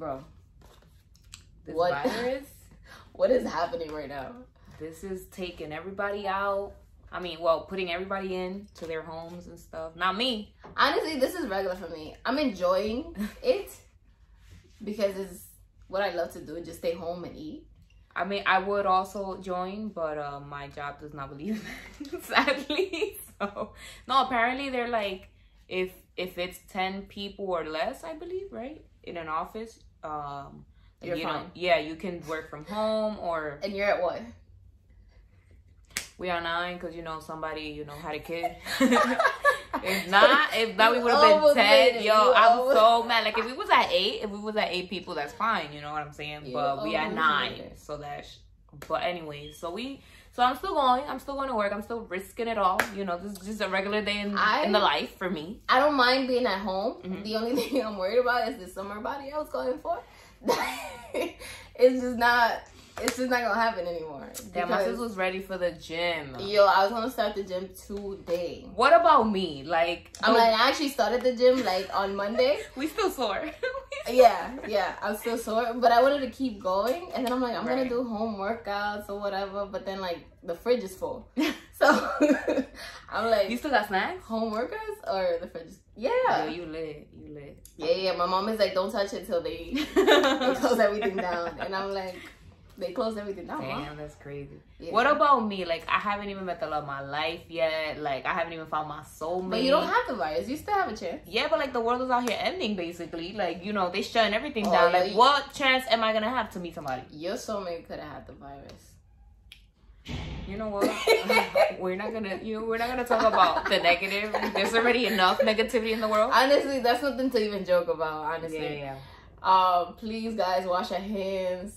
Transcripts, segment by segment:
bro. This What? virus, What is happening right now? this is taking everybody out. I mean, well, putting everybody in to their homes and stuff. Not me. Honestly, this is regular for me. I'm enjoying it because it's what I love to do. Just stay home and eat. I mean, I would also join, but uh, my job does not believe that, sadly. So, no, apparently they're like, if if it's ten people or less, I believe, right, in an office, um, You're you fine. know, yeah, you can work from home or And you're at what? we are nine because you know somebody you know had a kid. if not, if not, we would have been ten. Yo, You I'm almost- so mad. Like if we was at eight, if we was at eight people, that's fine. You know what I'm saying? You but we at almost nine, so that's. But anyways, so we. So I'm still going. I'm still going to work. I'm still risking it all. You know, this is just a regular day in, I- in the life for me. I don't mind being at home. Mhm. The only thing I'm worried about is the summer body I was going for. it's just not. It's just not gonna happen anymore. Damn, my sis was ready for the gym. Yo, I was gonna start the gym today. What about me? Like, I'm like, I actually started the gym like on Monday. we still sore. Yeah, yeah, I'm still sore, but I wanted to keep going. And then I'm like, I'm gonna do home workouts or whatever. But then like the fridge is full, so I'm like, you still got snacks? home workouts or the fridge? Yeah. Yeah, you lit. You lit. yeah, yeah. My mom is like, don't touch it till they they close everything down, and I'm like, they close everything down. Damn, that's crazy. Yeah. What about me? Like, I haven't even met the love of my life yet. Like, I haven't even found my soulmate. But you don't have the virus. You still have a chance. Yeah, but like the world is out here ending basically. Like, you know, they shutting everything Oh, down. Like, you- what chance am I gonna have to meet somebody? Your soulmate could have had the virus. You know what? we're not gonna you know, we're not gonna talk about the negative. There's already enough negativity in the world. Honestly, that's nothing to even joke about. Honestly, yeah, yeah. um, please guys, wash your hands.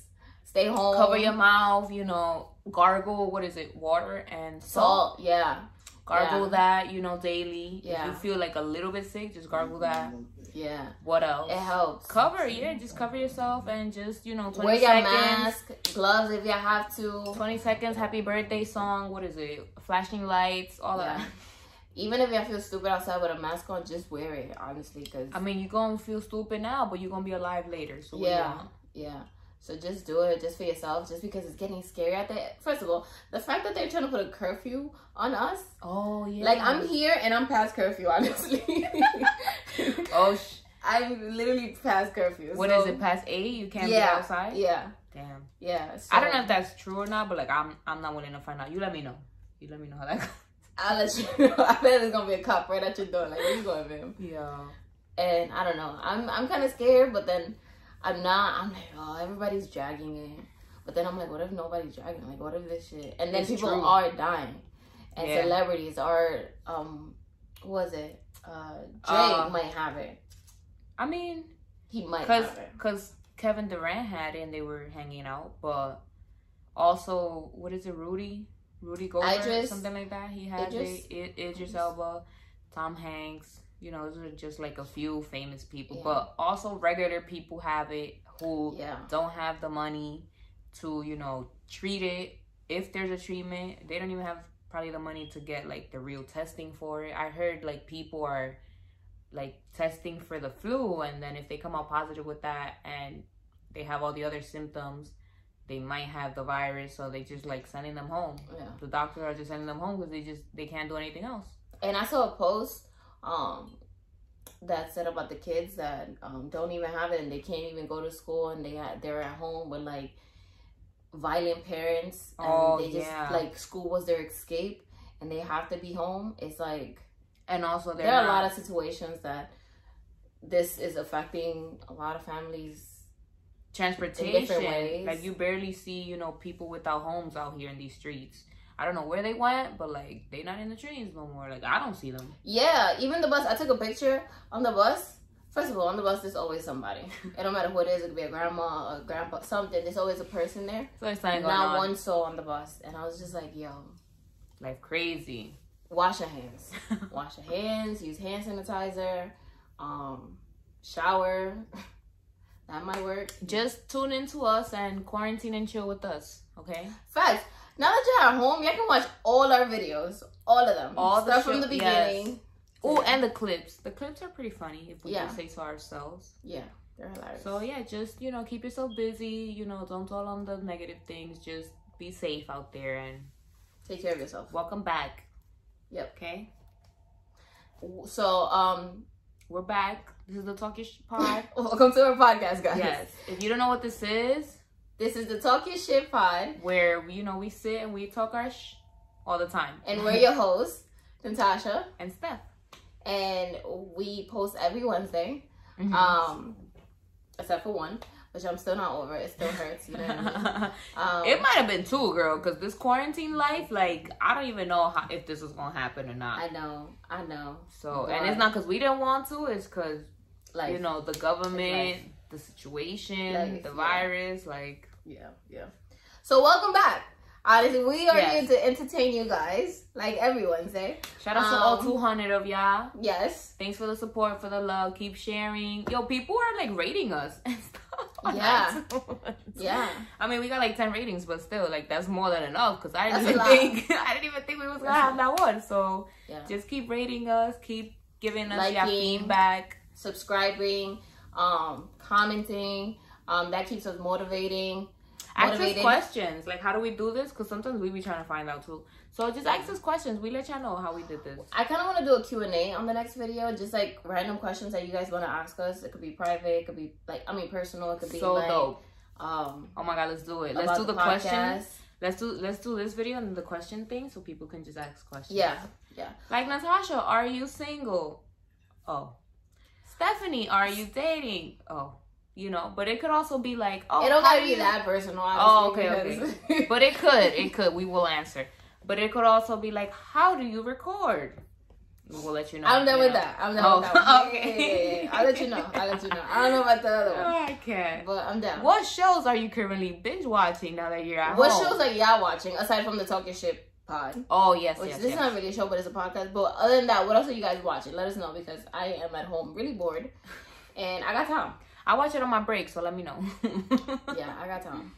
Stay home. Cover your mouth, you know, gargle, what is it? Water and salt. salt. Yeah, Gargle Yeah. that, you know, daily. Yeah. If you feel like a little bit sick, just gargle that. yeah. What else? It helps. Cover, yeah, just cover yourself and just, you know, 20 Wear your seconds. mask, gloves if you have to. 20 seconds, happy birthday song. What is it? Flashing lights, all Yeah. that. Even if you feel stupid outside with a mask on, just wear it. Honestly, because I mean, you're to feel stupid now, but you're to be alive later. So what do you yeah, yeah. So just do it, just for yourself, just because it's getting scary out there. First of all, the fact that they're trying to put a curfew on us, Oh, yeah. like I'm here and I'm past curfew. Honestly, Oh, sh- I'm literally past curfew. what so- is it? Past eight? You can't yeah, be outside? Yeah, Damn. yeah. So I don't know if that's true or not, but like, I'm I'm not willing to find out. You let me know. You let me know how that goes. I'll let you know. I bet there's gonna be a cop right at your door. Like, where you going, fam? Yeah. And I don't know. I'm I'm kind of scared, but then I'm not. I'm like, oh, everybody's dragging it. But then I'm like, what if nobody's dragging? Like, what if this shit? And then It's people true. are dying, and Yeah. celebrities are. Um, was it? Uh, Jay Uh, might have it. I mean, He might Cause, have it. cause Kevin Durant had it and they were hanging out, but also what is it, Rudy, Rudy Gobert, Idris- something like that. He has Idris? it. Idris Elba, Tom Hanks. You know, those are just like a few famous people, Yeah. but also regular people have it who Yeah. don't have the money to, you know, treat it. If there's a treatment, they don't even have probably the money to get like the real testing for it. I heard like people are like testing for the flu and then if they come out positive with that and they have all the other symptoms, they might have the virus so they just like sending them home. Yeah. The doctors are just sending them home because they just they can't do anything else. And I saw a post um that said about the kids that um don't even have it and they can't even go to school and they had they're at home with like violent parents and Oh, they just yeah. like school was their escape and they have to be home. It's like And also there are a lot of situations that this is affecting a lot of families. transportation. ways. Like you barely see, you know, people without homes out here in these streets. I don't know where they went, but like they not in the trees no more. Like I don't see them. Yeah, even the bus. I took a picture on the bus. First of all, on the bus, there's always somebody. It don't matter who it is. It could be a grandma, a grandpa, something. There's always a person there. So it's not going Not on. one soul on the bus. And I was just like, yo, like crazy. wash your hands. wash your hands. Use hand sanitizer. Um, shower. that might work. Just tune into us and quarantine and chill with us, okay? Facts. Now that you're at home, you can watch all our videos. All of them. All the from show- the yes. beginning. Oh, and the clips. The clips are pretty funny if we Yeah. say so ourselves. Yeah. They're hilarious. So yeah, just you know, keep yourself busy. You know, don't dwell on the negative things. Just be safe out there and take care of yourself. Welcome back. Yep. Okay. So um, we're back. This is the Talkish Pod. Welcome to our podcast, guys. Yes. If you don't know what this is, this is the Talk Your Shit Pod, where you know we sit and we talk our sh all the time. And we're your hosts, Natasha and Steph, and we post every Wednesday. Mm-hmm. Um, except for one which I'm still not over. It still hurts. You know I mean? um, it might have been two, girl, because this quarantine life, like, I don't even know how, if this was gonna happen or not. I know, I know. So, but, and it's not because we didn't want to. It's because, like, you know, the government, the situation, life, the virus, like, yeah, yeah. So, welcome back. Honestly, we are yes. here to entertain you guys, like every Wednesday. Shout out um, to all 200 of y'all. Yes. Thanks for the support, for the love. Keep sharing. Yo, people are like rating us and stuff. Yeah. yeah. I mean, we got like 10 ratings, but still, like, that's more than enough because I didn't even think, I didn't even think we was going to have that one. So yeah. just keep rating us, keep giving us Liking, your feedback, subscribing, um, commenting. Um, that keeps us motivating. Ask us questions. Like, how do we do this? Because sometimes we be trying to find out too. So just ask us questions. We let y'all know how we did this. I kind of want to do a Q&A on the next video. Just like random questions that you guys want to ask us. It could be private. It could be like, I mean, personal. It could be so like, dope. Um, oh my God, let's do it. Let's do the, the questions. Let's do let's do this video and the question thing so people can just ask questions. Yeah, yeah. Like Natasha, are you single? Oh. Stephanie, are you dating? Oh you know. But it could also be like, oh, it don't gotta be you... that personal. Oh, okay, okay. but it could, it could. We will answer. But it could also be like, how do you record? We'll let you know. I'm done with know. that. I'm done oh, with that. okay. Yeah, yeah, yeah, I'll let you know. I'll let you know. I don't know about the other one. I can't. But I'm down. What shows are you currently binge watching now that you're at what home? What shows are y'all watching aside from the Talking Shit pod? Oh yes, Which yes. This yes. is not really a show, but it's a podcast. But other than that, what else are you guys watching? Let us know because I am at home really bored, and I got time. I watch it on my break, so let me know. yeah, I got time.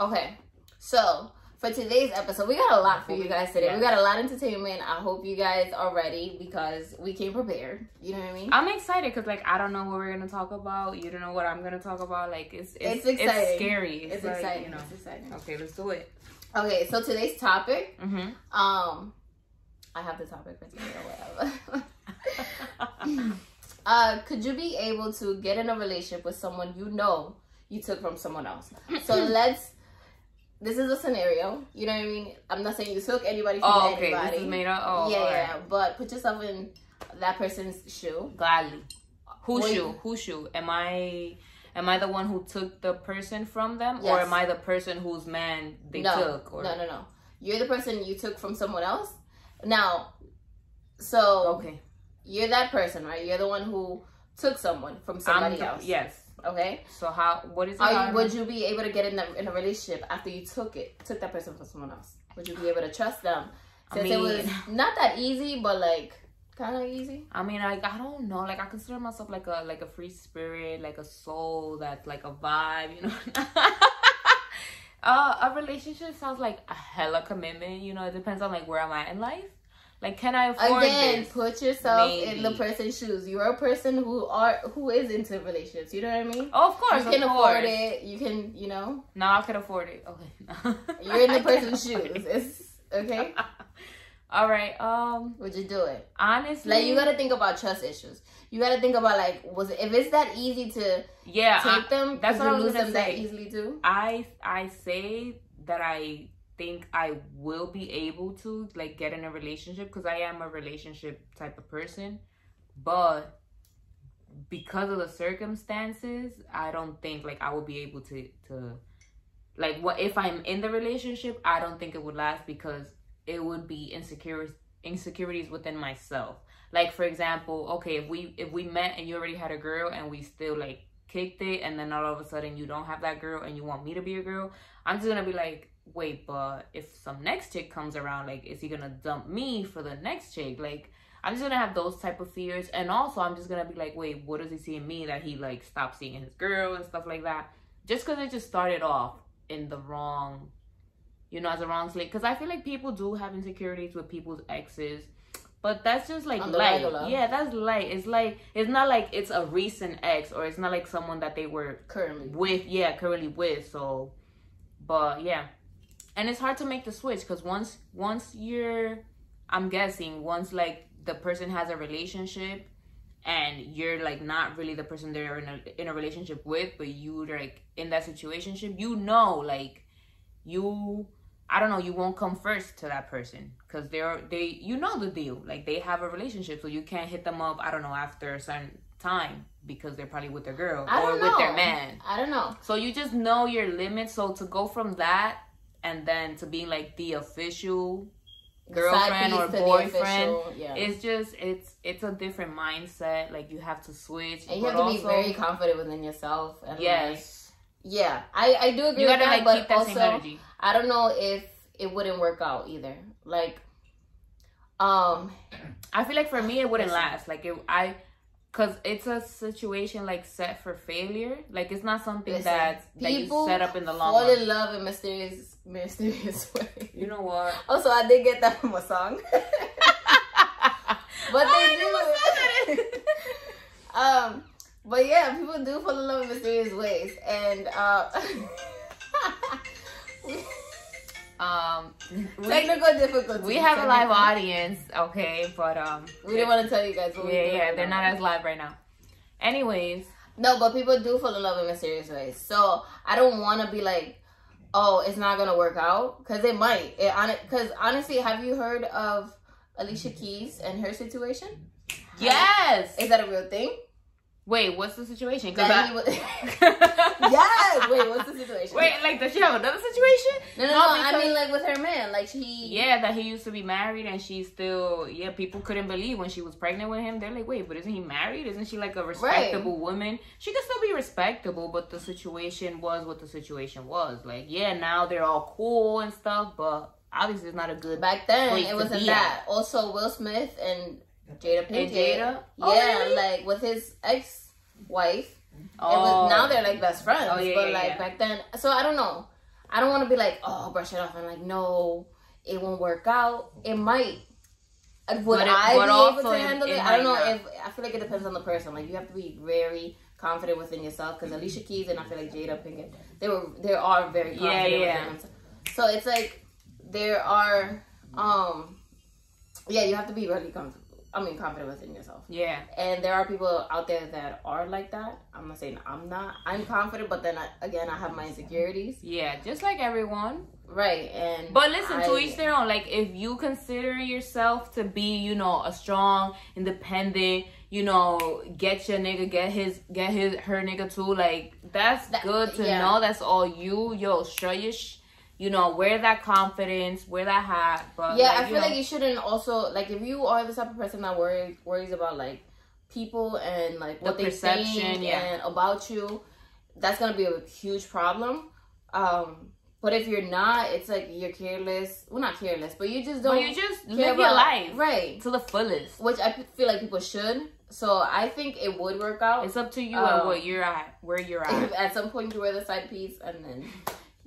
Okay, so for today's episode, we got a lot for you guys today. We got a lot of entertainment. I hope you guys are ready because we came prepared. You know what I mean? I'm excited because like I don't know what we're gonna talk about. You don't know what I'm gonna talk about. Like it's it's, it's exciting. It's scary. It's, it's like, exciting. You know. It's exciting. Okay, let's do it. Okay, so today's topic. Mm-hmm. Um, I have the topic for today or whatever. uh, could you be able to get in a relationship with someone you know you took from someone else? So let's. This is a scenario. You know what I mean? I'm not saying you took anybody from oh, okay. anybody. This is made up. Oh, yeah, yeah. But put yourself in that person's shoe. Gladly. Whose shoe? Whose shoe? Am I? Am I the one who took the person from them, yes. or am I the person whose man they no. took? Or... No, no, no. You're the person you took from someone else. Now, so okay, you're that person, right? You're the one who took someone from somebody else. Yes. Okay. So how? What is? It Are you, would you be able to get in a, in a relationship after you took it, took that person from someone else? Would you be able to trust them? Since I mean, it was not that easy, but like kind of easy. I mean, like I don't know. Like I consider myself like a like a free spirit, like a soul that's like a vibe. You know. uh, a relationship sounds like a hella commitment. You know, it depends on like where I'm at in life. Like, can I afford Again, this? put yourself Maybe. in the person's shoes. You're a person who are who is into relationships. You know what I mean? Oh, of course, you can afford course. it. You can, you know. No, I can afford it. Okay. You're in the person's shoes. It's okay. All right. Um, would you do it? Honestly, like you got to think about trust issues. You got to think about like, was it, if it's that easy to yeah take I, them? That's what I was lose them say. that easily too. I I say that I think I will be able to like get in a relationship because I am a relationship type of person, but because of the circumstances, I don't think like I will be able to to like what if I'm in the relationship, I don't think it would last because it would be insecure insecurities within myself. Like for example, okay, if we if we met and you already had a girl and we still like kicked it and then all of a sudden you don't have that girl and you want me to be a girl, I'm just gonna be like, wait, but if some next chick comes around, like, is he gonna dump me for the next chick? Like, I'm just gonna have those type of fears, and also I'm just gonna be like, wait, what does he see in me that he like stopped seeing his girl and stuff like that? Just because it just started off in the wrong, you know, as a wrong slate. Because I feel like people do have insecurities with people's exes, But that's just like light. regular. Yeah, that's light. It's like it's not like it's a recent ex or it's not like someone that they were Currently. with. Yeah, currently with. So, but yeah, and it's hard to make the switch because once once you're, I'm guessing once like the person has a relationship and you're like not really the person they're in a in a relationship with, but you're like in that situation, you know, like you I don't know, you won't come first to that person because they're they you know the deal. Like they have a relationship, so you can't hit them up. I don't know after a certain time because they're probably with their girl or don't with their man. I don't know. So you just know your limits. So to go from that and then to being like the official girlfriend or piece to the boyfriend, official, yeah. it's just it's it's a different mindset. Like you have to switch. and you have to also, be very confident within yourself. And like, yes. Yeah, I I do agree You with gotta that, like but keep that also same energy. I don't know if it wouldn't work out either. Like, um, I feel like for me it wouldn't last. Like it, I, cause it's a situation like set for failure. Like it's not something listen, that that you set up in the long fall run. in love in mysterious mysterious way. You know what? Also, I did get that from a song. but Oh, I they do. um, but yeah, people do fall in love in mysterious ways, and uh, Um, we, technical difficulties. we have a live audience, okay, but um, We didn't want to tell you guys. What yeah, yeah, right they're now. not as live right now. Anyways, No, but people do fall in love in mysterious ways. So I don't want to be like, oh, it's not gonna work out because it might. It because honestly, have you heard of Alicia Keys and her situation? yes. Is that a real thing? Wait, what's the situation? 'Cause That I- was. yes. Wait, what's the situation? Wait, like does she have another situation? No, no, No. I mean, like with her man, like she. Yeah, that he used to be married and she still yeah, people couldn't believe when she was pregnant with him. They're like, Wait, but isn't he married? Isn't she like a respectable woman? She could still be respectable, but the situation was what the situation was. Like, yeah, now they're all cool and stuff, but obviously it's not a good Back then, it wasn't that. Also, Will Smith and Jada Pinkett. Jada. Yeah, Oh, really? like with his ex-wife. Oh. It was, now they're like best friends. Oh, yeah, but yeah, like yeah. back then, so I don't know. I don't want to be like, oh, brush it off, and like, no, it won't work out. It might. Would I be able to handle it it? I don't know might if I feel like it depends on the person. Like you have to be very confident within yourself because Alicia Keys and I feel like Jada Pinkett, they were they are very Yeah, confident yeah. within. So it's like there are, um, yeah, you have to be really comfortable. I mean, confident within yourself. Yeah. And there are people out there that are like that. I'm not saying I'm not. I'm confident, but then I, again, I have my insecurities. Yeah, just like everyone. Right. And But listen, to each their own. Like, if you consider yourself to be, you know, a strong, independent, you know, get your nigga, get his, get his, her nigga too. Like, that's That- good to yeah. know. That's all you, yo. Show your, sh- you know, wear that confidence, wear that hat. But Yeah, like, I feel know, like you shouldn't also like if you are the type of person that worries worries about like people and like what The they perception, think yeah. and about you, that's gonna be a huge problem. Um, but if you're not, it's like you're careless. Well, not careless, but you just don't you just care live your life right? to the fullest. Which I feel like people should. So I think it would work out. It's up to you Um, at what you're at, where you're at. at some point you wear the side piece and then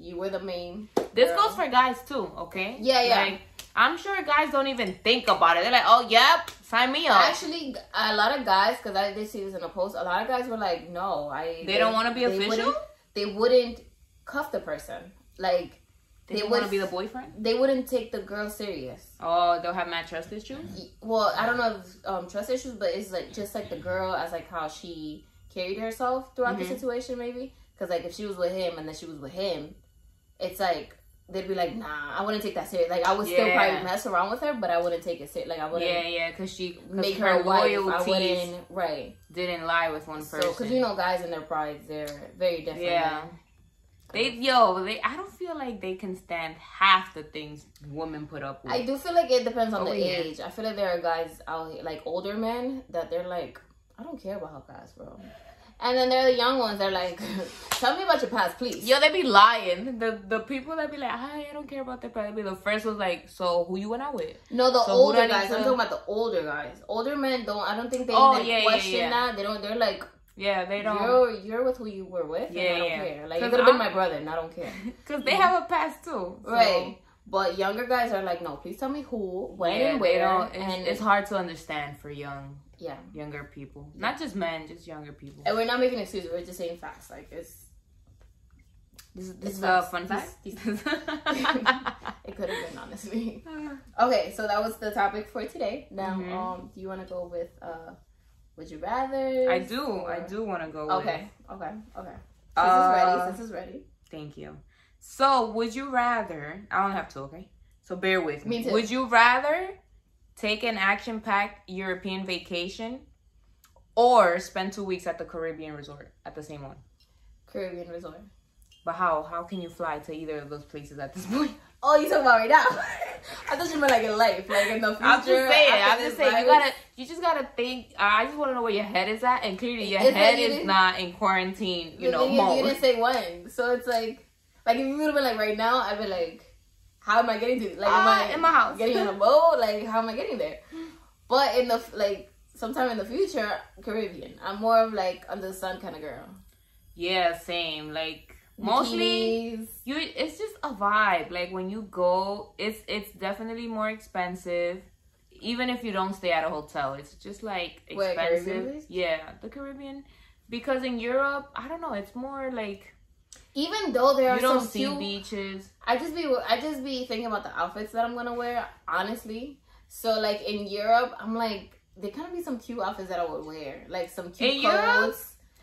you were the main. This girl. goes for guys too, okay? Yeah, yeah. Like, I'm sure guys don't even think about it. They're like, oh, yep, sign me up. Actually, a lot of guys, because I did see this in a post, a lot of guys were like, "No, I." They don't wanna be they official? wouldn't- They wouldn't cuff the person. Like they they want to be the boyfriend. they wouldn't take the girl serious. Oh, they'll have mad trust issues. Well, I don't know if um, trust issues, but it's like just like the girl as like how she carried herself throughout Mhm. the situation, maybe. Because like if she was with him and then she was with him, it's like they'd be like, "Nah, I wouldn't take that serious." Like I would still probably mess around with her, but I wouldn't take it serious. Like I wouldn't. Yeah, yeah, because she cause Make her, her, wife. I wouldn't, right? didn't lie with one person. So, because you know, guys and their prides, they're very different. yeah, they yo, they. I don't feel like they can stand half the things women put up with. I do feel like it depends on Oh, the yeah. age. I feel like there are guys out here, like older men, that they're like, I don't care about how fast, bro. And then there are the young ones that are like, tell me about your past, please. Yo, they be lying. The the people that be like, Hi, I don't care about their pride. Be the first was like, so who you went out with? No, the So older guys. I'm talking about the older guys. Older men don't. I don't think they Oh, even yeah, yeah, question yeah. that. They don't. They're like, Yeah, they don't. you're you're with who you were with, Yeah, I don't yeah. care. Like, you 'Cause could have been my brother, and I don't care. Because they have a past too. so- Right. But younger guys are like, no, please tell me who, when, yeah, and where. It's, and it's hard to understand for young yeah, younger people, not just men, just younger people. and we're not making excuses. We're just saying facts. Like it's, This, this is a fun fact. It could have been honestly. Okay, so that was the topic for today. Now, Mhm. um, do you want to go with uh, would you rather? I do. I do want to go. with- Okay, okay, okay. Since Uh, it's ready. Since it's ready. Thank you. So, would you rather? I don't have to. Okay. So bear with me. Me too. Would you rather take an action-packed European vacation, or spend two weeks at the Caribbean resort at the same one? Caribbean resort. But how? How can you fly to either of those places at this point? Oh, you talking about right now? I thought you meant like in life, like in the future. I'm just saying. I'm just saying. You gotta. You just gotta think. Uh, I just want to know where your head is at, and clearly your It's like head you is didn't- in quarantine. You know, is, you didn't say when, so it's like, like if you would have been like right now, I'd be like, how am I getting to? Like, am Uh, I in my house. getting in a boat? Like, how am I getting there? But in the like, sometime in the future, Caribbean. I'm more of like under the sun kind of girl. Yeah, same. Like mostly. Bikinis. you it's just a vibe like when you go it's it's definitely more expensive even if you don't stay at a hotel it's just like expensive place? yeah the caribbean because in europe i don't know it's more like Even though there are you don't some see cute, beaches I just be I just be thinking about the outfits that I'm gonna wear. Honestly, so like in Europe, I'm like there kind of be some cute outfits that I would wear, like some cute In clothes. Europe?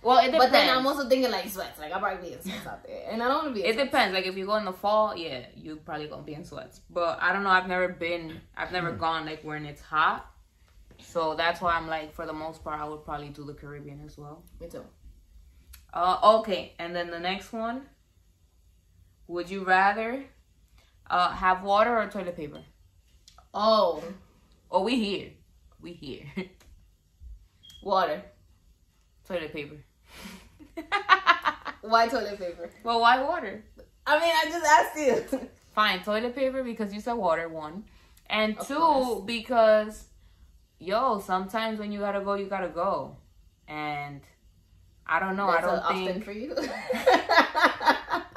well it depends But then I'm also thinking like sweats. Like I'm probably be in sweats out there, and I don't want to be. In it sweats. depends like if you go in the fall yeah you probably gonna be in sweats but i don't know i've never been i've never mm. gone like when it's hot so that's why i'm like for the most part i would probably do the caribbean as well Me too. Uh, okay, and then the next one. Would you rather uh, have water or toilet paper? Oh, Oh, we here. We here. water. toilet paper. Why toilet paper? well, why water? I mean, I just asked you. Fine, toilet paper because you said water, one. And Of two, course. because, yo, sometimes when you gotta go, you gotta go. And I don't know. That's I don't think. often for you.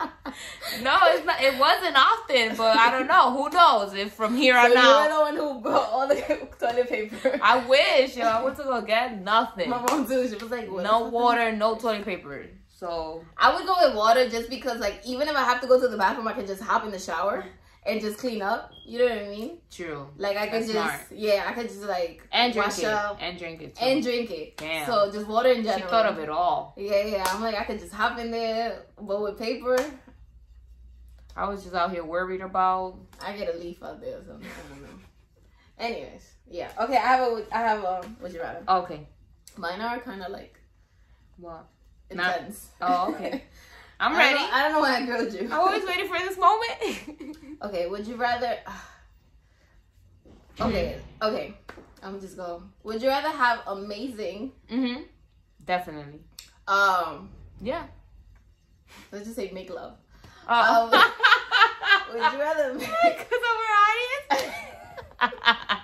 No, it's not. It wasn't often, but I don't know. Who knows if from here so on out. the one who brought all the toilet paper. I wish, yo. I went to go get nothing. My mom too. She was like, what No water, no toilet paper. So I would go with water just because, like, even if I have to go to the bathroom, I can just hop in the shower and just clean up. You know what I mean? true. Like, I could That's just, smart. yeah, I could just like And drink wash it. up And drink it. Too. and drink it. Damn. So just water in she thought of it all. Yeah, yeah. I'm like, I could just hop in there, but with paper, I was just out here worried about. I get a leaf out there or something. I don't know. Anyways, yeah. Okay, I have a, I have um, a. Would you rather? Okay. Mine are kind of like What? Not- intense. Oh, okay. I'm I ready. don't, know, I don't know why I grilled you. I'm always waiting for this moment. Okay, would you rather? Okay, okay. I'm just go. Would you rather have amazing? Mm-hmm. Definitely. Um, Yeah. let's just say make love. Uh, Would you rather? Because of our audience.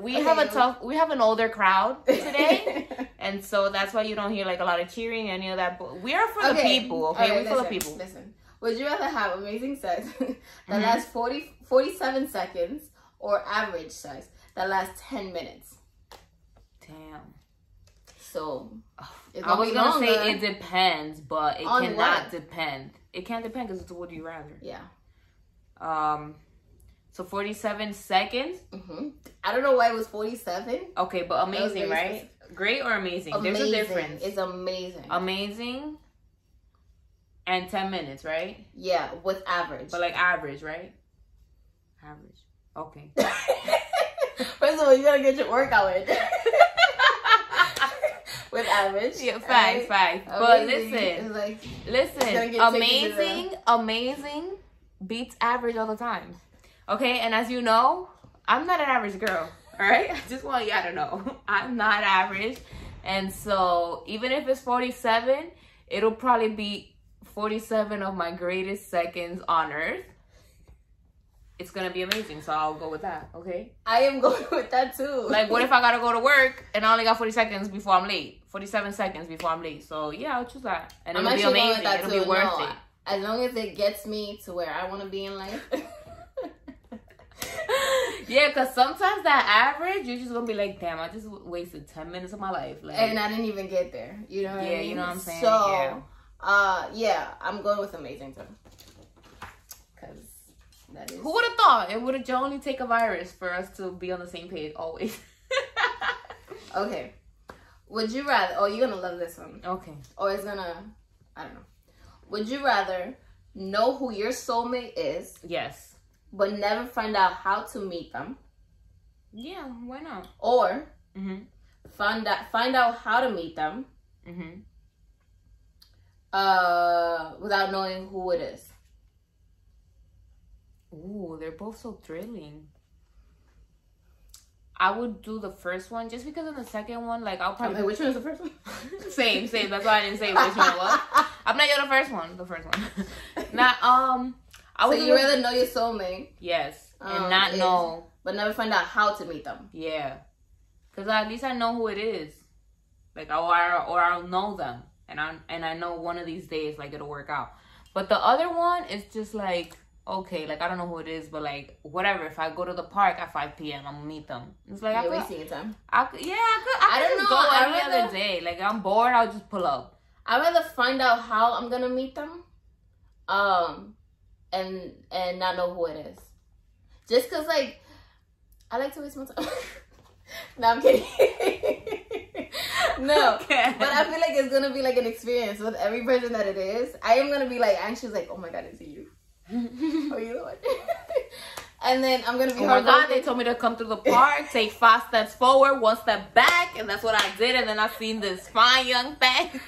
We Okay. have a tough. We have an older crowd today. And so that's why you don't hear like a lot of cheering, and any of that. But we are for the people, okay? We're for the people. Listen, would you rather have amazing sex that Mhm. lasts 40, 47 seconds or average sex that lasts 10 minutes? Damn. So, it's I was gonna longer. say it depends, but it cannot what? depend. It can't depend because it's would you rather. Yeah. Um, so forty-seven seconds. hmm I don't know why it was 47. Okay, but amazing, right? Great or amazing? Amazing. There's a difference. It's amazing. amazing and ten minutes, right? yeah, with average. But like average, right? Average. Okay. First of all, you gotta get your workout in. with average. Yeah, alright? facts. But listen, like listen. gonna get taken to Amazing, amazing beats average all the time. Okay, and as you know, I'm not an average girl. All right, I just want y'all to know I'm not average, and so even if it's 47, it'll probably be 47 of my greatest seconds on earth. It's gonna be amazing, so I'll go with that. Okay. I am going with that too. Like, what if I gotta go to work and I only got 40 seconds before I'm late? 47 seconds before I'm late. So, yeah, I'll choose that. And I'm it'll be amazing. with that It'll too. be worth No, it. As long as it gets me to where I want to be in life. Yeah, because sometimes that average, you're just gonna be like, damn, I just wasted ten minutes of my life. Like, and I didn't even get there. You know what Yeah, I mean? you know what I'm saying? So, Yeah. uh, yeah, I'm going with amazing too. Cause that is. who would have thought it would have only take a virus for us to be on the same page always? Okay. Would you rather? Oh, you're gonna love this one. okay. Or it's gonna. I don't know. Would you rather know who your soulmate is, Yes. But never find out how to meet them, Yeah. Why not? or Mhm. find out find out how to meet them, Mhm. uh, without knowing who it is? Ooh, they're both so thrilling. I would do the first one just because in the second one, like I'll probably like, which one is the first one? same, same. That's why I didn't say which one was. I'm not you're the first one. The first one. now, um, I so would you rather know your soulmate, yes, and Um, not is- know. but never find out how to meet them. Yeah, because at least I know who it is. Like, or I, or I'll know them, and I and I know one of these days like it'll work out. But the other one is just like okay, like I don't know who it is, but like whatever. If I go to the park at 5 p.m., I'm gonna meet them. It's like I You're could, wasting your time. I could, yeah, I could. I, I could don't just know, Go I every rather- other day. Like I'm bored, I'll just pull up. I'd rather find out how I'm gonna meet them, um, and and not know who it is. Just cause like I like to waste my time. no, I'm kidding. no, Okay. but I feel like it's gonna be like an experience with every person that it is. I am gonna be like anxious, like, oh my god, is it you? Are you the one? and then I'm gonna be Oh my god, they told me to come through the park, take five steps forward, one step back, and that's what I did. And then I seen this fine young thing.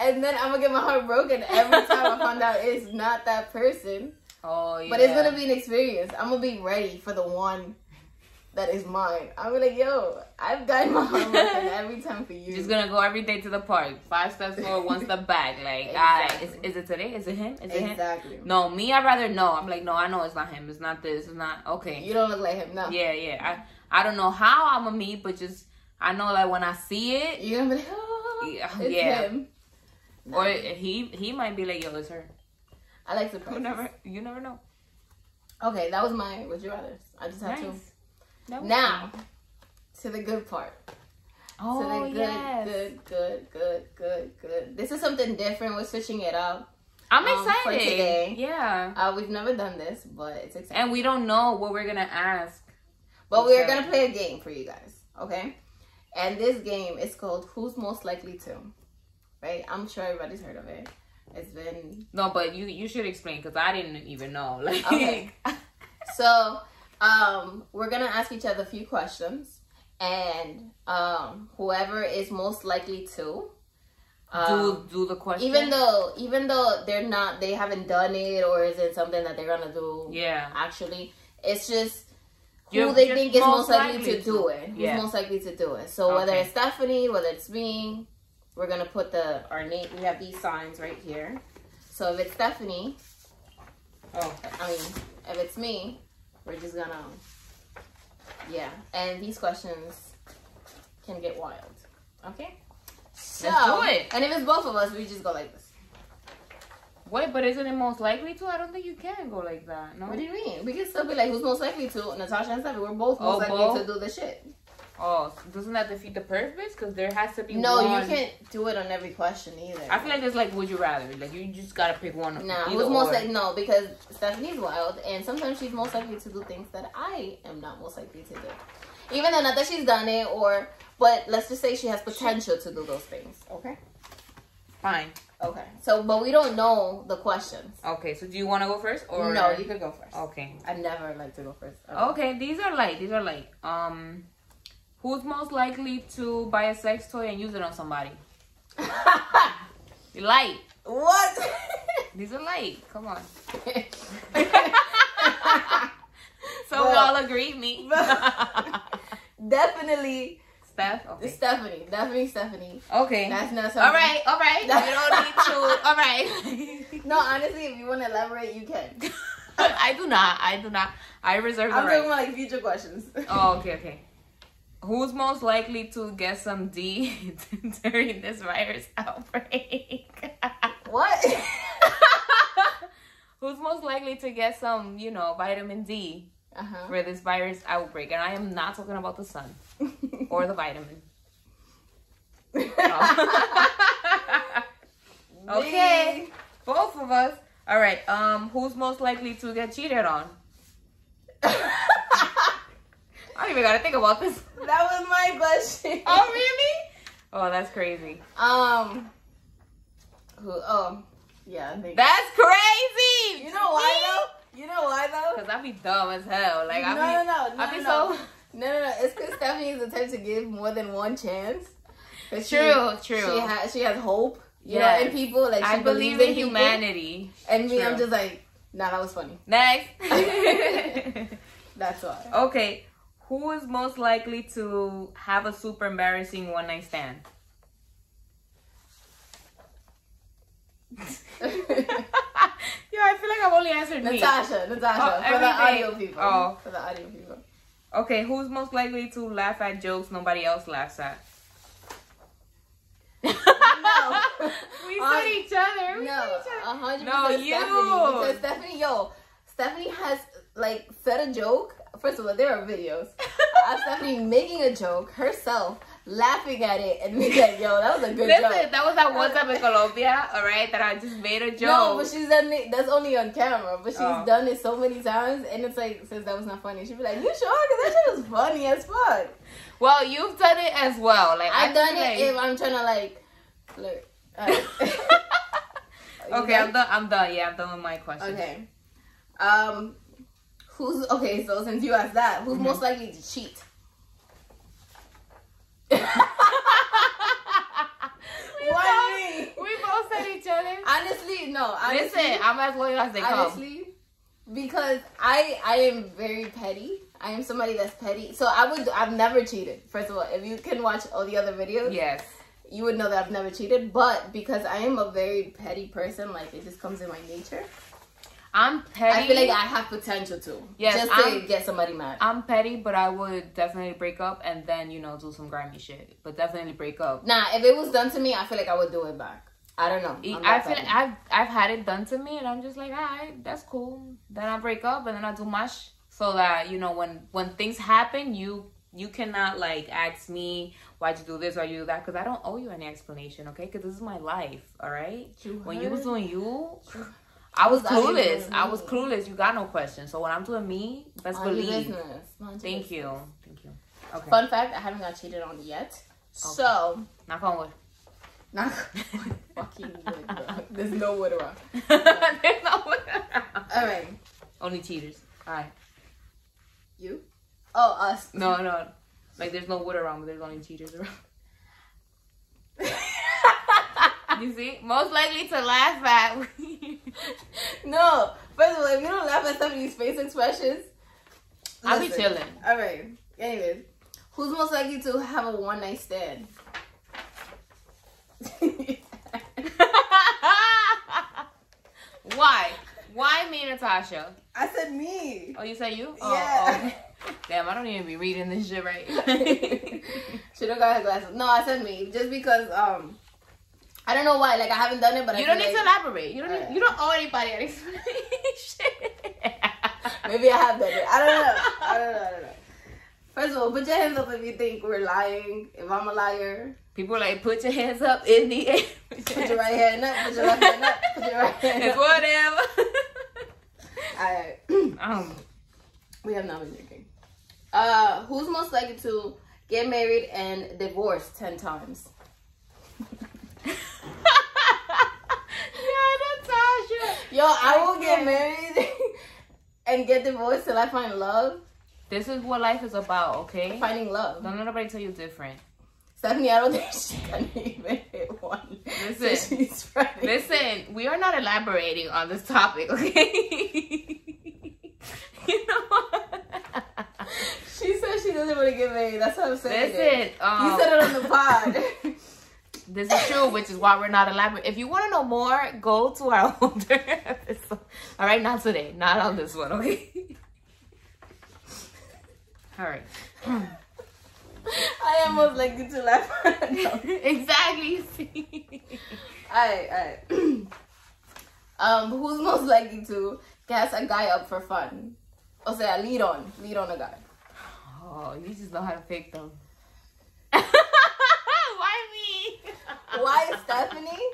And then I'm gonna get my heart broken every time I find out it's not that person. Oh yeah. But it's gonna be an experience. I'm gonna be ready for the one that is mine. I'm gonna like, yo, I've gotten my heart broken every time for you. Just gonna go every day to the park. Five steps forward, one step back. Like, Exactly. is, is it today? Is it him? Is it him? exactly. No, me, I'd rather know. I'm like, no, I know it's not him. It's not this. It's not okay. You don't look like him, no. Yeah, yeah. I I don't know how I'm gonna meet, but just I know that when I see it, You're gonna be like, oh, Yeah, it's yeah. him. No. or he he might be like, yo, it's her. I like You surprises. never you never know. Okay, that was my would you rather. I just had to. Nice. Two. Now, fun. to the good part. Oh to the good, yes. good, good, good, good, good. This is something different. We're switching it up. I'm um, for excited. today. Yeah. Uh, we've never done this, but it's exciting. And we don't know what we're gonna ask. But we're gonna play a game for you guys, okay? And this game is called Who's Most Likely to, right? I'm sure everybody's heard of it. It's been No, but you you should explain because I didn't even know. Like, Okay. so. Um, we're gonna ask each other a few questions, and um, whoever is most likely to. Um, do do the question. even though even though they're not they haven't done it or is it something that they're gonna do yeah, actually it's just who You're they think is most likely, likely to, do it. Who's Yeah. most likely to do it. So whether it's Stephanie, whether it's me, we're gonna put the our name. We have these signs right here. So if it's Stephanie, oh, I mean, if it's me, we're just gonna, yeah. And these questions can get wild. Okay. So, Let's do it. And if it's both of us, we just go like this. wait, but isn't it most likely to? I don't think you can go like that. No. What do you mean? We can still be like, who's most likely to? Natasha and Stephanie, we're both Oh, most likely both? to do the shit. Oh, doesn't that defeat the purpose? Because there has to be. No, one. you can't do it on every question either. I feel like it's like would you rather? Like you just gotta pick one. Nah, either who's most like? No, because Stephanie's wild, and sometimes she's most likely to do things that I am not most likely to do. Even though not that she's done it, or but let's just say she has potential to do those things. Okay. Fine. Okay. So, but we don't know the questions. Okay, so do you want to go first or No, you could go first. Okay. I never like to go first. Okay, these are light. These are light. Um, who's most likely to buy a sex toy and use it on somebody? Light. what? These are light. Come on. So we all agree, me. Definitely Steph. Okay. Stephanie. Definitely Stephanie. Okay. That's not something. all right. All right. You don't need to. All right. No, honestly, if you want to elaborate, you can. I do not. I do not. I reserve the I'm right. talking about like future questions. Oh, okay, okay. Who's most likely to get some D during this virus outbreak? what? Who's most likely to get some, you know, vitamin D Uh-huh. for this virus outbreak, and I am not talking about the sun or the vitamin. Okay. Both of us. All right. Um, who's most likely to get cheated on? I don't even gotta think about this. That was my question. Oh really? Oh, that's crazy. Um. Who? Oh, yeah. That's crazy. you know why though? You know why though? Because I'd be dumb as hell. Like I no, be, no, no, no, I be no, so. no, no, no. It's because Stephanie is the type to give more than one chance. 'Cause she- True, true. She has she has hope. You know, in people. Like she I believe in people. humanity. And me, I'm just like, nah, that was funny. Next. That's why. okay. Who is most likely to have a super embarrassing one night stand? yeah, I feel like I've only answered me. Natasha, Natasha, Oh, for the audio people. Oh. For the audio people. Okay, who's most likely to laugh at jokes nobody else laughs at? No. we Um, said each other. We No, said each other. hundred No, percent you. Stephanie. Because Stephanie, yo, Stephanie has like said a joke. First of all, there are videos of Stephanie making a joke herself, laughing at it, and being like, "Yo, that was a good Listen, joke." that was that one time in Colombia, all right, that I just made a joke. No, but she's done it. That's only on camera, but she's Oh. done it so many times, and it's like since that was not funny, she'd be like, "You sure? Because that shit was funny as fuck." well, you've done it as well. Like I've done feel it like- if I'm trying to like, look. alright. You okay, done? I'm done. I'm done. Yeah, I'm done with my question. Okay. Um, who's okay? So since you asked that, who's Mhm. most likely to cheat? Why both, we both said each other. Honestly, no. Honestly, Listen, I'm as loyal as they come. honestly, because I I am very petty. I am somebody that's petty. So I would. I've never cheated. First of all, if you can watch all the other videos, Yes. you would know that I've never cheated. But because I am a very petty person, like it just comes in my nature. I'm petty. I feel like I have potential to. Yes, just to I'm- get somebody mad. I'm petty, but I would definitely break up and then you know do some grimy shit. But definitely break up. Nah, if it was done to me, I feel like I would do it back. I don't know. I feel like I've, I've had it done to me, and I'm just like, alright, that's cool. Then I break up, and then I do my sh- so that you know when when things happen, you you cannot like ask me why'd you do this or you do that because I don't owe you any explanation, okay? Because this is my life, all right. You When you was doing you, I was Was I clueless. I was clueless. You got no question. So when I'm doing me, best Mind believe. business. Mind your Thank business. you, thank you. Okay, Fun fact: I haven't got cheated on yet. So, knock on wood. not fucking wood, bro. There's no wood around. There's no wood. All right, Only cheaters. All right. you. Oh, us. No, no. Like there's no wood around, but there's only cheaters around. You see? Most likely to laugh at. no. First of all, if you don't laugh at some of these face expressions, I'll be chilling. All right. Anyways, who's most likely to have a one night stand? Why? Why me, Natasha? I said me. Oh, you say you? Yeah. Oh. Damn, I don't even be reading this shit right. Should have got her glasses. No, I said me. Just because um, I don't know why. Like I haven't done it, but you I don't need to elaborate. You don't need, you don't owe anybody an explanation. Maybe I have done it. I don't know. I don't know. I don't know. First of all, put your hands up if you think we're lying. If I'm a liar, People like put your hands up in the air. put your right hand up. Put your left hand up. Put your right hand up. whatever. Alright. um, we have not been drinking. Uh, who's most likely to get married and divorce ten times? yeah, Natasha. Yo, I will get married and get divorced till I find love. This is what life is about, okay? Finding love. Don't let nobody tell you different. Stephanie, I don't think she can even hit one. Listen. So. Listen, we are not elaborating on this topic, okay? you know what? She said she doesn't want to get married. That's what I'm saying. Listen, um, you said it on the pod. This is true, which is why we're not elaborating. If you want to know more, go to our older episode. All right, not today, not on this one, okay? All right. I am most likely to laugh. no. exactly. See? Alright, alright. um, who's most likely to gas a guy up for fun? O sea, lead on. Lead on a guy. Oh, you just know how to fake them. Why Stephanie?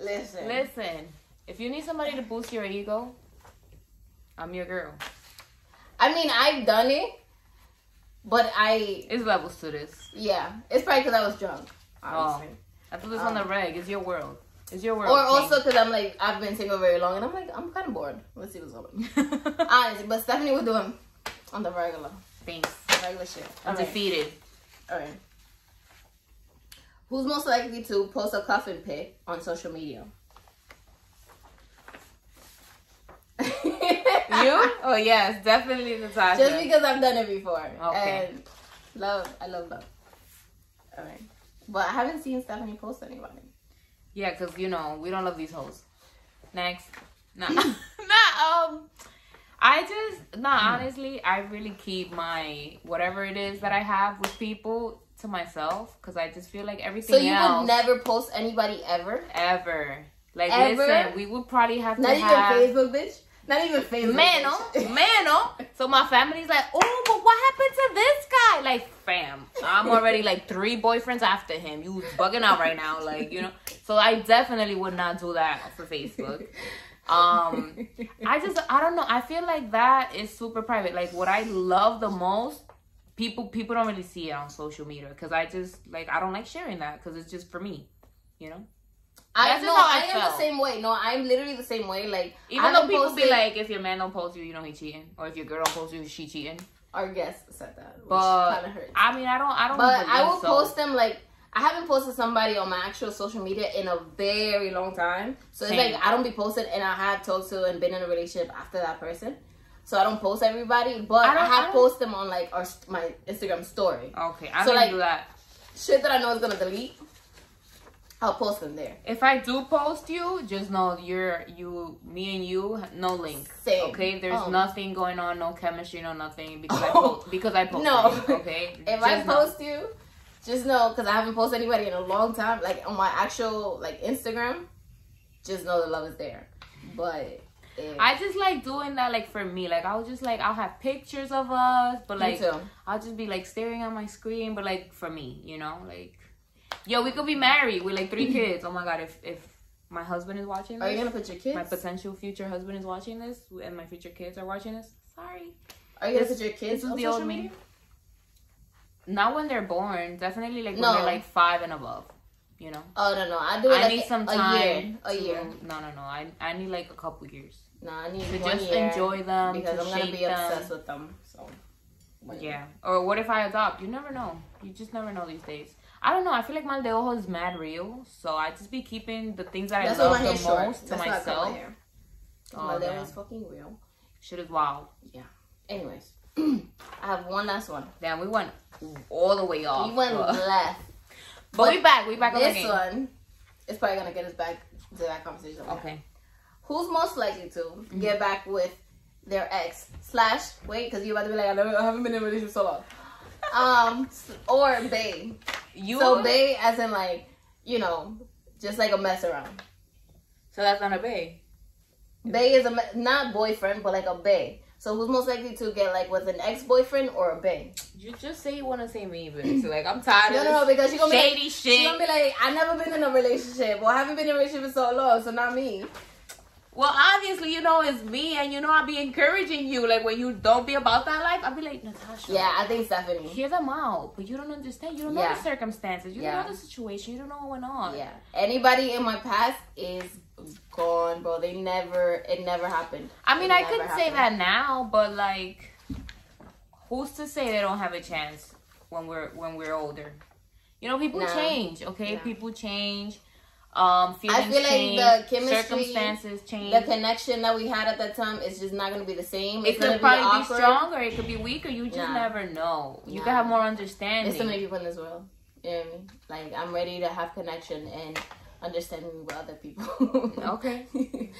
Listen. Listen, if you need somebody to boost your ego, I'm your girl. I mean, I've done it, but I It's levels to this. yeah, it's probably because I was drunk. Obviously. Oh, I thought this on the um, reg. It's your world. It's your world. Or also because I'm like I've been single very long and I'm like I'm kind of bored. Let's see what's going. on. Honestly, but Stephanie would do them on the regular, Thanks. regular shit. I'm right. defeated. All right. Who's most likely to post a coffin pic on social media? You? Oh yes, definitely Natasha. Just because I've done it before. Okay. And love, I love love. All right. But I haven't seen Stephanie post anybody. Yeah, cause you know we don't love these hoes. Next, nah, nah. Um, I just nah. Honestly, I really keep my whatever it is that I have with people to myself, cause I just feel like everything So you else would never post anybody ever? ever. Like Ever? listen, we would probably have Not to even have. Facebook, bitch. Not even Facebook. Mano, bitch. mano. So my family's like, oh, but what happened to this guy? Like, fam, I'm already like three boyfriends after him. You bugging out right now, like you know. So I definitely would not do that for Facebook. Um, I just, I don't know. I feel like that is super private. Like what I love the most, people, people don't really see it on social media because I just like I don't like sharing that because it's just for me, you know. I know I I, am the same way. No, I'm literally the same way. Like Even I though people be like, if your man don't post you, you know he cheating, or if your girl don't post you, she cheating. our guest said that, which But kind of hurts. I mean, I don't, I don't. But I will so. post them like I haven't posted somebody on my actual social media in a very long time. So it's like I don't be posted, and I have talked to and been in a relationship after that person. So I don't post everybody, but I I, have I posted them on like our my Instagram story. Okay, I So, don't like- do that. Shit that I know is gonna delete, I'll post them there. If I do post you, just know you're you, me and you, no link. Same. Okay, there's Oh. nothing going on, no chemistry, no nothing because I Oh. po- because I posted. No. you, okay. If I Just know. post you, just know because I haven't posted anybody in a long time, like on my actual like Instagram. Just know the love is there. But I just like doing that, like for me, like I'll just like I'll have pictures of us, but like. I'll just be like staring at my screen, but like for me, you know, like yo, we could be married with like three kids. Oh my god, if if my husband is watching this, Are you gonna put your kids? my potential future husband is watching this, and my future kids are watching this. Sorry, Are you gonna This- put your kids this is on the social old me. media? not when they're born. Definitely like when No. they're like five and above. You know, Oh no no, I do it I like need some a time. year. A to- year. No, no, no. I I need like a couple years No, I need to one just year enjoy them, because to I'm gonna be them. obsessed with them. So year. Yeah. Or what if I adopt? You never know. You just never know these days. I don't know. I feel like Mal de Ojo is mad real. So I just be keeping the things that That's I love the hair's short. most to That's why I cut my myself. hair. Oh, my damn. is fucking real. Shit is wild. Yeah. Anyways, I have one last one. Damn, we went all the way off. We went but, left. but we back. We back on the This one is probably gonna get us back to that conversation. Okay. Who's most likely to Mm-hmm. get back with their ex slash wait because you're about to be like I, never, I haven't been in a relationship so long. Um or bae. You. So bae as in like you know just like a mess around. So that's not a bae. Bae is a me- not boyfriend but like a bae. So who's most likely to get like with an ex boyfriend or a bae? You just say you want to say me, but so like I'm tired No of no no because she's gonna be like, shady she's shit. gonna be like I never been in a relationship or I haven't been in a relationship for so long so not me. Well, obviously, you know it's me, and you know I'll be encouraging you. Like when you don't be about that life, I'll be like Natasha. Yeah I think Stephanie. Hear them out, but you don't understand. You don't know the circumstances. You Yeah. don't know the situation. You don't know what went on. Yeah. Anybody in my past is gone, bro. They never. It never happened. I mean, It I never could say that now, but like, who's to say they don't have a chance when we're when we're older? You know, people Nah. change. Okay, Nah. people change. Um, feelings feel like the chemistry, circumstances change. The connection that we had at that time is just not gonna be the same. it It's gonna could probably be, awkward. stronger. It could be weaker. You just Nah. never know. You Nah. could have more There's understanding. so many people in this world. You know what I mean? Like I'm ready to have connection and understanding with other people. Okay.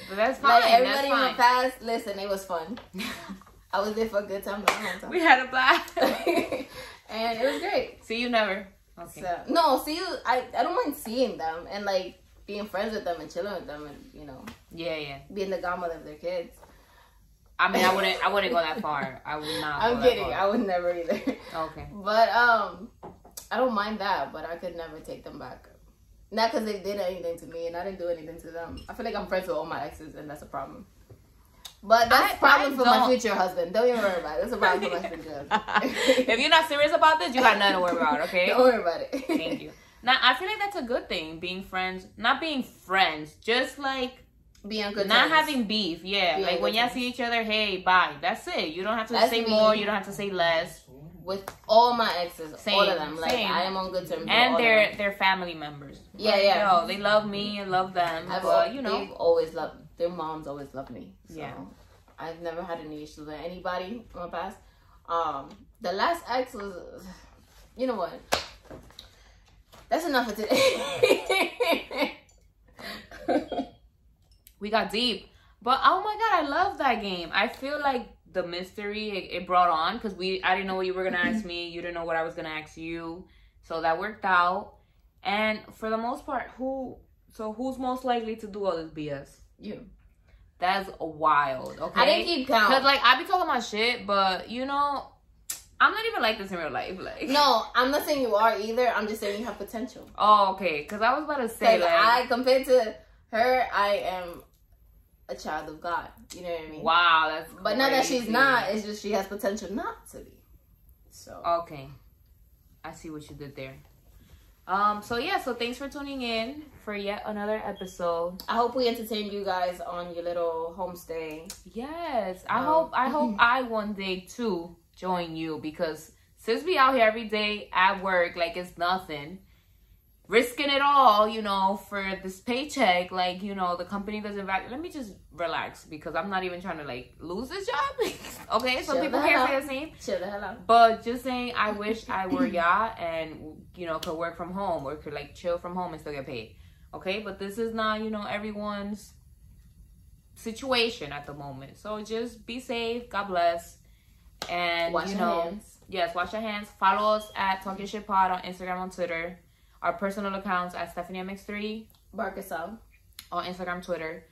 But that's fine. Like everybody that's in my fine. past, listen, it was fun. I was there for a good time, not a long time. we had a blast. and it was great. See you never. Okay. So no, see you. I I don't mind seeing them and like being friends with them and chilling with them and you know Yeah, yeah. being the godmother of their kids. I mean, I wouldn't. I wouldn't go that far. I would not. I'm kidding. I would never either. Okay. But um, I don't mind that, but I could never take them back. Not because they did anything to me, and I didn't do anything to them. I feel like I'm friends with all my exes, and that's a problem. But that's I- a problem I for my don't- future husband. Don't even worry about it. That's a problem for my future husband. if you're not serious about this, you got nothing to worry about. Okay. Don't worry about it. Thank you. Now I feel like that's a good thing. Being friends, not being friends, just like Be on good not having beef. Yeah, Be on like when y'all see each other, hey, bye. That's it. You don't have to That's say me. more. You don't have to say less. with all my exes, all of them. Like same. I am on good terms. And they're they're family members. Yeah, But, yeah. Yo, they love me and love them. I've but you know, they've always loved their moms always loved me. So Yeah. I've never had any issues with anybody in my past. Um, the last ex was, you know what? That's enough for today. we got deep. But oh my god, I love that game. I feel like the mystery it, it brought on because we I didn't know what you were gonna ask me. You didn't know what I was gonna ask you, so that worked out. And for the most part, who so who's most likely to do all this BS? you. That's wild. Okay, I didn't keep count. Cause like I be talking my shit, but you know, I'm not even like this in real life. Like no, I'm not saying you are either. I'm just saying you have potential. Oh, okay. Cause I was about to say like, I, compared to her, I am a child of God. You know what I mean? wow, that's. But not that she's not. It's just she has potential not to be. So Okay. I see what you did there. Um, so yeah, so thanks for tuning in for yet another episode. I hope we entertained you guys on your little homestay. Yes. I Um, hope I hope I one day too join you because since we out here every day at work like it's nothing. Risking it all, you know, for this paycheck, like, you know, the company doesn't value let me just relax because I'm not even trying to like lose this job. okay, so Chill people can't say the same. Chill the hell out. But just saying, I wish I were ya and you know could work from home or could like chill from home and still get paid. Okay, but this is not you know everyone's situation at the moment. So just be safe. God bless. And Wash you know, hands. yes, wash your hands. Follow us at Talking Shit Pod on Instagram, on Twitter. Our personal accounts at Stephanie MX3 Bark us on Instagram, Twitter.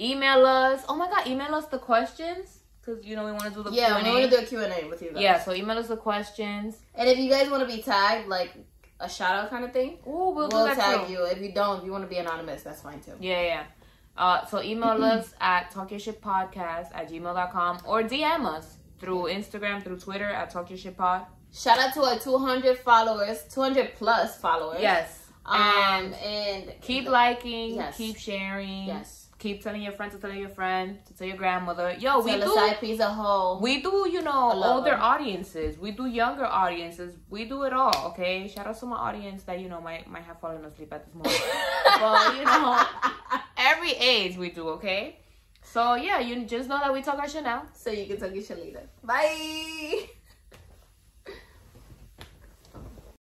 Email us. Oh my God, email us the questions because you know we want to do the Yeah, Q&A. we're gonna do a Q&A with you guys. yeah, so email us the questions. And if you guys want to be tagged, like a shout out kind of thing, Ooh, we'll, we'll, do that tag too. you. If you don't, if you want to be anonymous, that's fine too. Yeah, yeah. Uh, so email us at talkyourshitpodcast at gmail.com or DM us through Instagram, through Twitter at talkyourshitpod. Shout out to our 200 followers, 200 plus followers. Yes. Um, and Keep liking, Yes. keep sharing. yes. Keep telling your friends to tell your friend, to tell your grandmother. Yo, we Tell a do side piece of hoe. we do, you know, older her. audiences. We do younger audiences. We do it all, okay? Shout out to my audience that, you know, might might have fallen asleep at this moment. but you know, every age we do, okay? So yeah, you just know that we talk our shit now. so you can talk your shit later. Bye.